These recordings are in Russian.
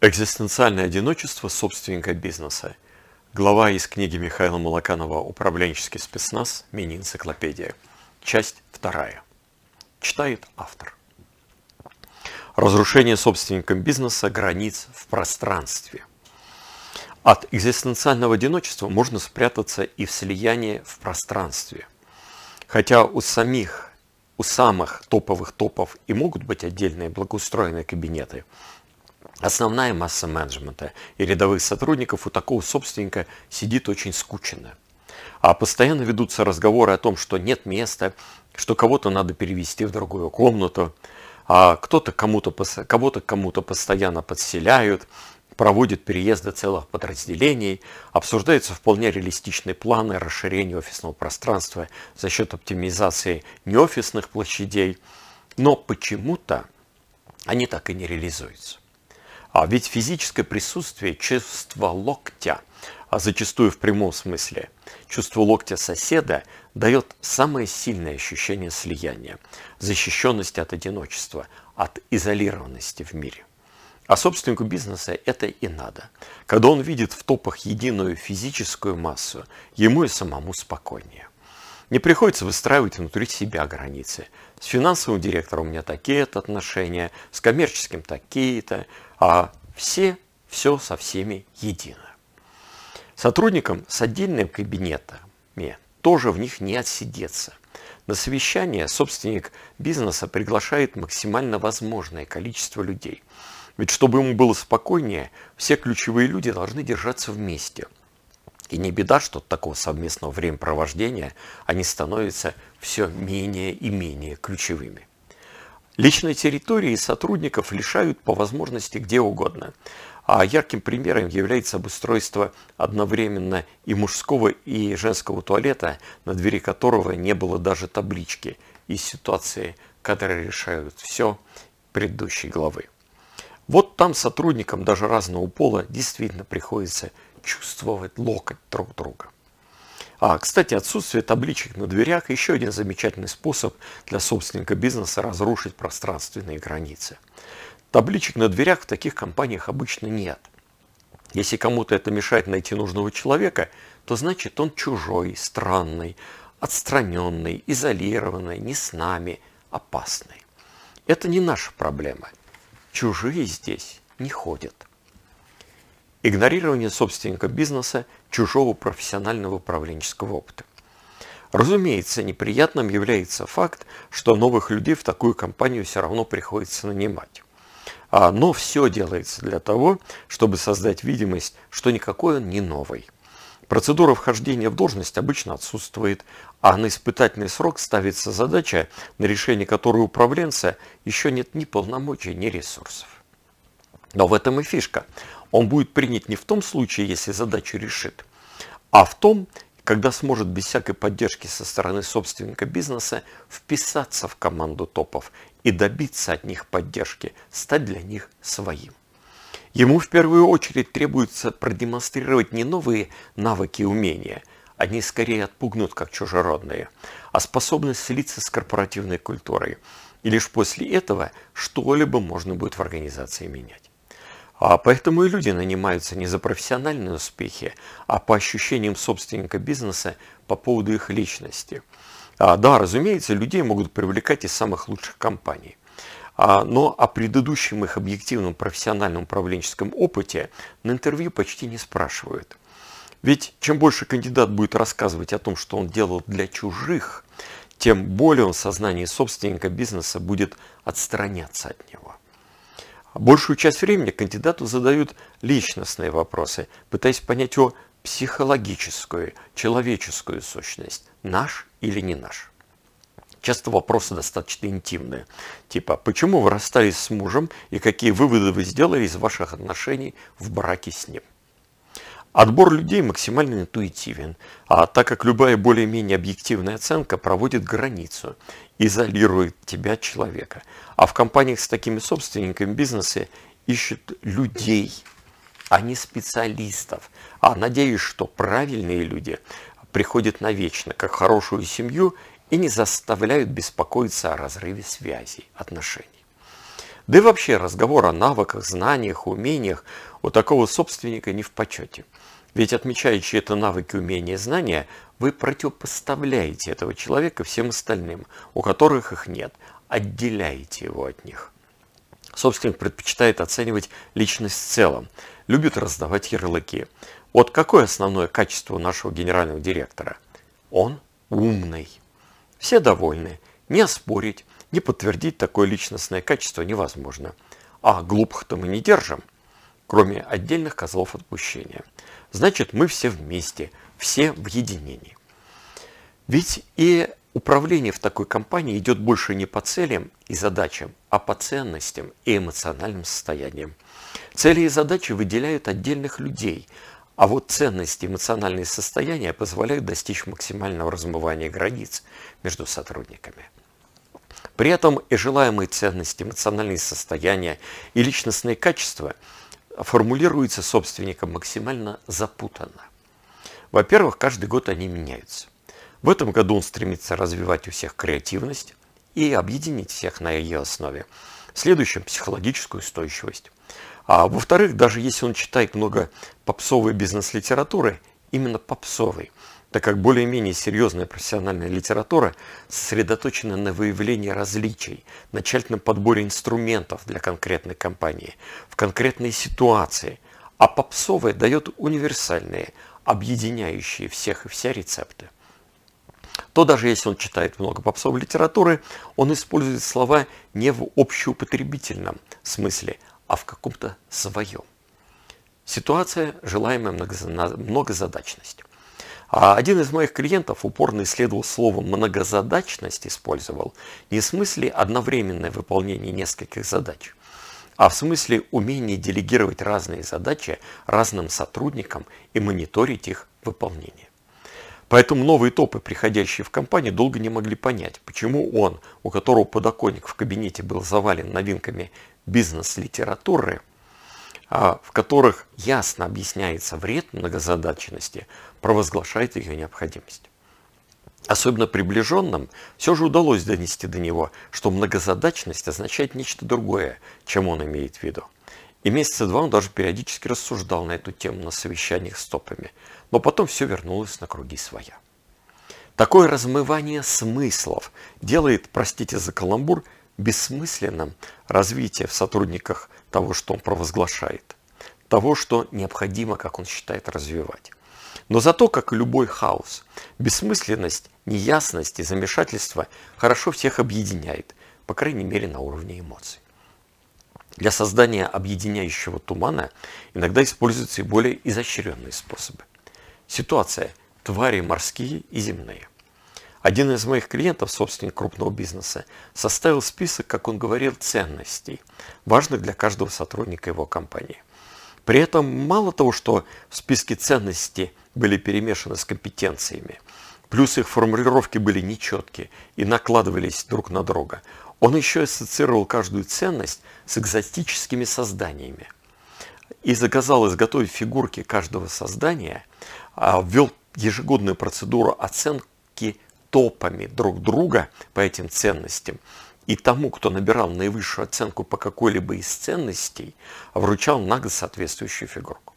Экзистенциальное одиночество собственника бизнеса. Глава из книги Михаила Малаканова «Управленческий спецназ. Мини-энциклопедия». Часть вторая. Читает автор. Разрушение собственником бизнеса границ в пространстве. От экзистенциального одиночества можно спрятаться и в слиянии в пространстве. Хотя у самих, у самых топовых топов и могут быть отдельные благоустроенные кабинеты – Основная масса менеджмента и рядовых сотрудников у такого собственника сидит очень скучно. А постоянно ведутся разговоры о том, что нет места, что кого-то надо перевести в другую комнату, а кто-то кому-то кого-то кому-то постоянно подселяют, проводят переезды целых подразделений, обсуждаются вполне реалистичные планы расширения офисного пространства за счет оптимизации неофисных площадей, но почему-то они так и не реализуются. А ведь физическое присутствие чувства локтя, а зачастую в прямом смысле, чувство локтя соседа дает самое сильное ощущение слияния, защищенности от одиночества, от изолированности в мире. А собственнику бизнеса это и надо. Когда он видит в топах единую физическую массу, ему и самому спокойнее. Не приходится выстраивать внутри себя границы. С финансовым директором у меня такие-то отношения, с коммерческим такие-то, а все, все со всеми едино. Сотрудникам с отдельными кабинетами тоже в них не отсидеться. На совещание собственник бизнеса приглашает максимально возможное количество людей. Ведь чтобы ему было спокойнее, все ключевые люди должны держаться вместе. И не беда, что от такого совместного времяпровождения они становятся все менее и менее ключевыми. Личной территории сотрудников лишают по возможности где угодно. А ярким примером является обустройство одновременно и мужского, и женского туалета, на двери которого не было даже таблички из ситуации, которые решают все предыдущей главы. Вот там сотрудникам даже разного пола действительно приходится чувствовать локоть друг друга. А, кстати, отсутствие табличек на дверях – еще один замечательный способ для собственника бизнеса разрушить пространственные границы. Табличек на дверях в таких компаниях обычно нет. Если кому-то это мешает найти нужного человека, то значит он чужой, странный, отстраненный, изолированный, не с нами, опасный. Это не наша проблема. Чужие здесь не ходят. Игнорирование собственника бизнеса чужого профессионального управленческого опыта. Разумеется, неприятным является факт, что новых людей в такую компанию все равно приходится нанимать. А, но все делается для того, чтобы создать видимость, что никакой он не новый. Процедура вхождения в должность обычно отсутствует, а на испытательный срок ставится задача, на решение которой управленца еще нет ни полномочий, ни ресурсов. Но в этом и фишка он будет принят не в том случае, если задачу решит, а в том, когда сможет без всякой поддержки со стороны собственника бизнеса вписаться в команду топов и добиться от них поддержки, стать для них своим. Ему в первую очередь требуется продемонстрировать не новые навыки и умения, они скорее отпугнут как чужеродные, а способность слиться с корпоративной культурой. И лишь после этого что-либо можно будет в организации менять. А поэтому и люди нанимаются не за профессиональные успехи, а по ощущениям собственника бизнеса по поводу их личности. А, да, разумеется, людей могут привлекать из самых лучших компаний. А, но о предыдущем их объективном профессиональном управленческом опыте на интервью почти не спрашивают. Ведь чем больше кандидат будет рассказывать о том, что он делал для чужих, тем более он в сознании собственника бизнеса будет отстраняться от него. Большую часть времени кандидату задают личностные вопросы, пытаясь понять его психологическую, человеческую сущность, наш или не наш. Часто вопросы достаточно интимные, типа «Почему вы расстались с мужем и какие выводы вы сделали из ваших отношений в браке с ним?» Отбор людей максимально интуитивен, а так как любая более-менее объективная оценка проводит границу, изолирует тебя человека. А в компаниях с такими собственниками бизнеса ищут людей, а не специалистов. А надеюсь, что правильные люди приходят навечно, как хорошую семью, и не заставляют беспокоиться о разрыве связей, отношений. Да и вообще разговор о навыках, знаниях, умениях у такого собственника не в почете. Ведь отмечая чьи-то навыки, умения, знания, вы противопоставляете этого человека всем остальным, у которых их нет, отделяете его от них. Собственник предпочитает оценивать личность в целом, любит раздавать ярлыки. Вот какое основное качество нашего генерального директора? Он умный. Все довольны. Не оспорить, не подтвердить такое личностное качество невозможно. А глупых-то мы не держим, кроме отдельных козлов отпущения. Значит, мы все вместе, все в единении. Ведь и управление в такой компании идет больше не по целям и задачам, а по ценностям и эмоциональным состояниям. Цели и задачи выделяют отдельных людей, а вот ценности и эмоциональные состояния позволяют достичь максимального размывания границ между сотрудниками. При этом и желаемые ценности, эмоциональные состояния и личностные качества формулируются собственником максимально запутанно. Во-первых, каждый год они меняются. В этом году он стремится развивать у всех креативность и объединить всех на ее основе. В следующем – психологическую устойчивость. А во-вторых, даже если он читает много попсовой бизнес-литературы, именно попсовой, так как более-менее серьезная профессиональная литература сосредоточена на выявлении различий, на тщательном подборе инструментов для конкретной компании, в конкретной ситуации, а попсовая дает универсальные, объединяющие всех и вся рецепты то даже если он читает много попсовой литературы, он использует слова не в общеупотребительном смысле, а в каком-то своем. Ситуация – желаемая многозадачность. А один из моих клиентов упорно исследовал слово «многозадачность» использовал не в смысле одновременное выполнение нескольких задач, а в смысле умения делегировать разные задачи разным сотрудникам и мониторить их выполнение. Поэтому новые топы, приходящие в компанию, долго не могли понять, почему он, у которого подоконник в кабинете был завален новинками бизнес-литературы, в которых ясно объясняется вред многозадачности, провозглашает ее необходимость. Особенно приближенным все же удалось донести до него, что многозадачность означает нечто другое, чем он имеет в виду. И месяца два он даже периодически рассуждал на эту тему на совещаниях с топами – но потом все вернулось на круги своя. Такое размывание смыслов делает, простите за каламбур, бессмысленным развитие в сотрудниках того, что он провозглашает, того, что необходимо, как он считает, развивать. Но зато, как и любой хаос, бессмысленность, неясность и замешательство хорошо всех объединяет, по крайней мере на уровне эмоций. Для создания объединяющего тумана иногда используются и более изощренные способы. Ситуация. Твари морские и земные. Один из моих клиентов, собственник крупного бизнеса, составил список, как он говорил, ценностей, важных для каждого сотрудника его компании. При этом мало того, что в списке ценностей были перемешаны с компетенциями, плюс их формулировки были нечеткие и накладывались друг на друга, он еще ассоциировал каждую ценность с экзотическими созданиями. И заказал изготовить фигурки каждого создания – а, ввел ежегодную процедуру оценки топами друг друга по этим ценностям. И тому, кто набирал наивысшую оценку по какой-либо из ценностей, вручал на соответствующую фигурку.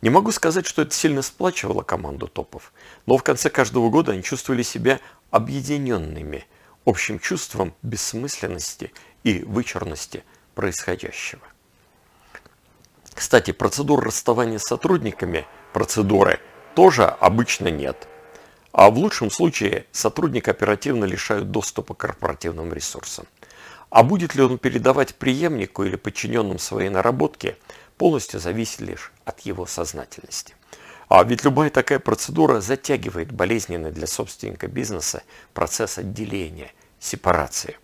Не могу сказать, что это сильно сплачивало команду топов, но в конце каждого года они чувствовали себя объединенными общим чувством бессмысленности и вычурности происходящего. Кстати, процедура расставания с сотрудниками, процедуры – тоже обычно нет. А в лучшем случае сотрудник оперативно лишают доступа к корпоративным ресурсам. А будет ли он передавать преемнику или подчиненным свои наработки, полностью зависит лишь от его сознательности. А ведь любая такая процедура затягивает болезненный для собственника бизнеса процесс отделения, сепарации.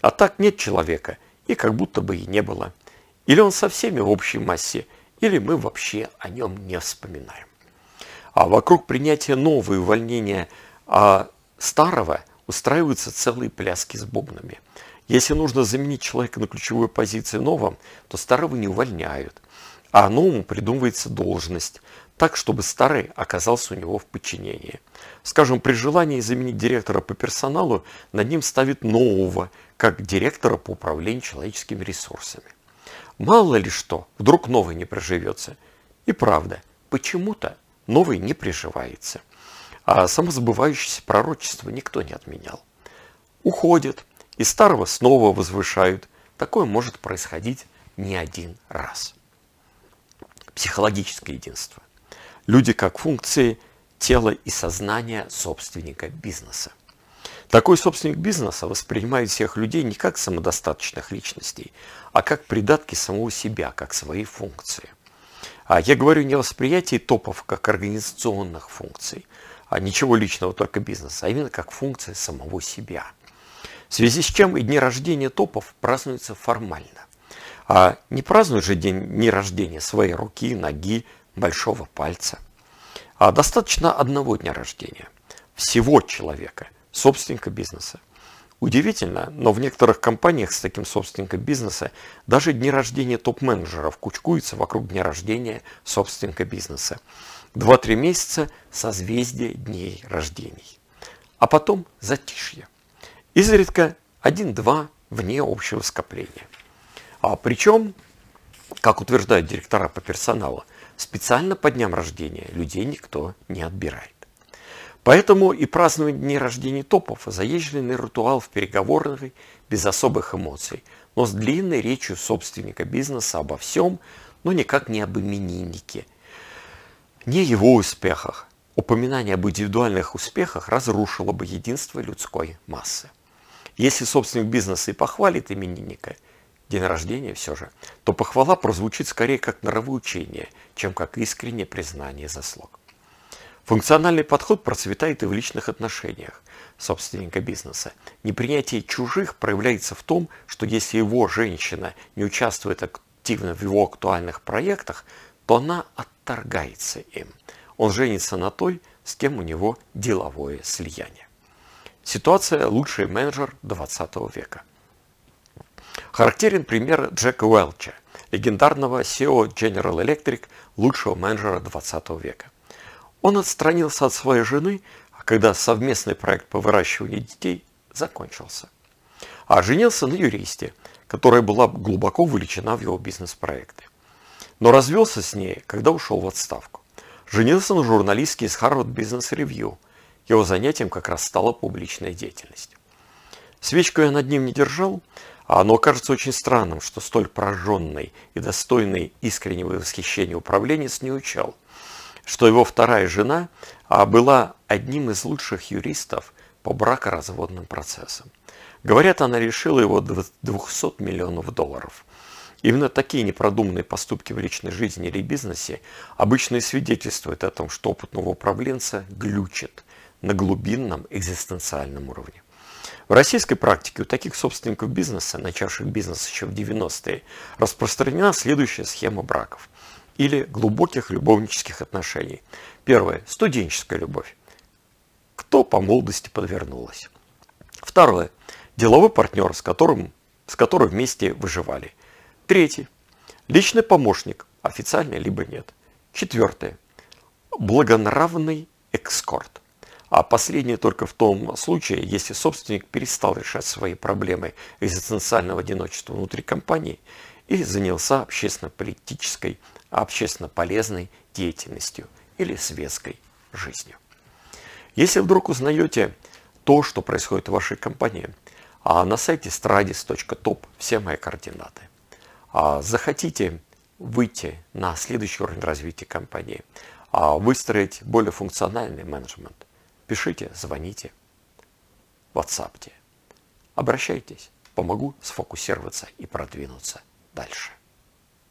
А так нет человека, и как будто бы и не было. Или он со всеми в общей массе, или мы вообще о нем не вспоминаем. А вокруг принятия нового и увольнения а, старого устраиваются целые пляски с бубнами. Если нужно заменить человека на ключевую позицию новым, то старого не увольняют. а новому придумывается должность, так, чтобы старый оказался у него в подчинении. Скажем, при желании заменить директора по персоналу, над ним ставит нового, как директора по управлению человеческими ресурсами. Мало ли что, вдруг новый не приживется. И правда, почему-то новый не приживается. А самозабывающееся пророчество никто не отменял. Уходит, и старого снова возвышают. Такое может происходить не один раз. Психологическое единство. Люди как функции тела и сознания собственника бизнеса. Такой собственник бизнеса воспринимает всех людей не как самодостаточных личностей, а как придатки самого себя, как свои функции. А я говорю не о восприятии топов как организационных функций, а ничего личного, только бизнеса, а именно как функция самого себя. В связи с чем и дни рождения топов празднуются формально. А не празднуют же день дни рождения своей руки, ноги, большого пальца. А достаточно одного дня рождения. Всего человека, собственника бизнеса. Удивительно, но в некоторых компаниях с таким собственником бизнеса даже дни рождения топ-менеджеров кучкуются вокруг дня рождения собственника бизнеса. Два-три месяца созвездие дней рождений. А потом затишье. Изредка один-два вне общего скопления. А причем, как утверждают директора по персоналу, специально по дням рождения людей никто не отбирает. Поэтому и празднование дней рождения топов – заезженный ритуал в переговорной, без особых эмоций, но с длинной речью собственника бизнеса обо всем, но никак не об имениннике, не его успехах. Упоминание об индивидуальных успехах разрушило бы единство людской массы. Если собственник бизнеса и похвалит именинника, день рождения все же, то похвала прозвучит скорее как нравоучение, чем как искреннее признание заслуг. Функциональный подход процветает и в личных отношениях собственника бизнеса. Непринятие чужих проявляется в том, что если его женщина не участвует активно в его актуальных проектах, то она отторгается им. Он женится на той, с кем у него деловое слияние. Ситуация «лучший менеджер 20 века». Характерен пример Джека Уэлча, легендарного SEO General Electric, лучшего менеджера 20 века. Он отстранился от своей жены, когда совместный проект по выращиванию детей закончился. А женился на юристе, которая была глубоко вовлечена в его бизнес-проекты. Но развелся с ней, когда ушел в отставку. Женился на журналистке из Harvard Business Review – его занятием как раз стала публичная деятельность. Свечку я над ним не держал, а оно кажется очень странным, что столь прожженный и достойный искреннего восхищения управленец не учал, что его вторая жена а, была одним из лучших юристов по бракоразводным процессам. Говорят, она решила его 200 миллионов долларов. Именно такие непродуманные поступки в личной жизни или бизнесе обычно и свидетельствуют о том, что опытного управленца глючит – на глубинном экзистенциальном уровне. В российской практике у таких собственников бизнеса, начавших бизнес еще в 90-е, распространена следующая схема браков или глубоких любовнических отношений. Первое – студенческая любовь. Кто по молодости подвернулась. Второе – деловой партнер, с которым, с которым вместе выживали. Третье – личный помощник, официально либо нет. Четвертое – благонравный экскорт. А последнее только в том случае, если собственник перестал решать свои проблемы экзистенциального одиночества внутри компании и занялся общественно-политической, общественно полезной деятельностью или светской жизнью. Если вдруг узнаете то, что происходит в вашей компании, а на сайте stradis.top все мои координаты. А захотите выйти на следующий уровень развития компании, а выстроить более функциональный менеджмент – Пишите, звоните, WhatsApp. Обращайтесь, помогу сфокусироваться и продвинуться дальше.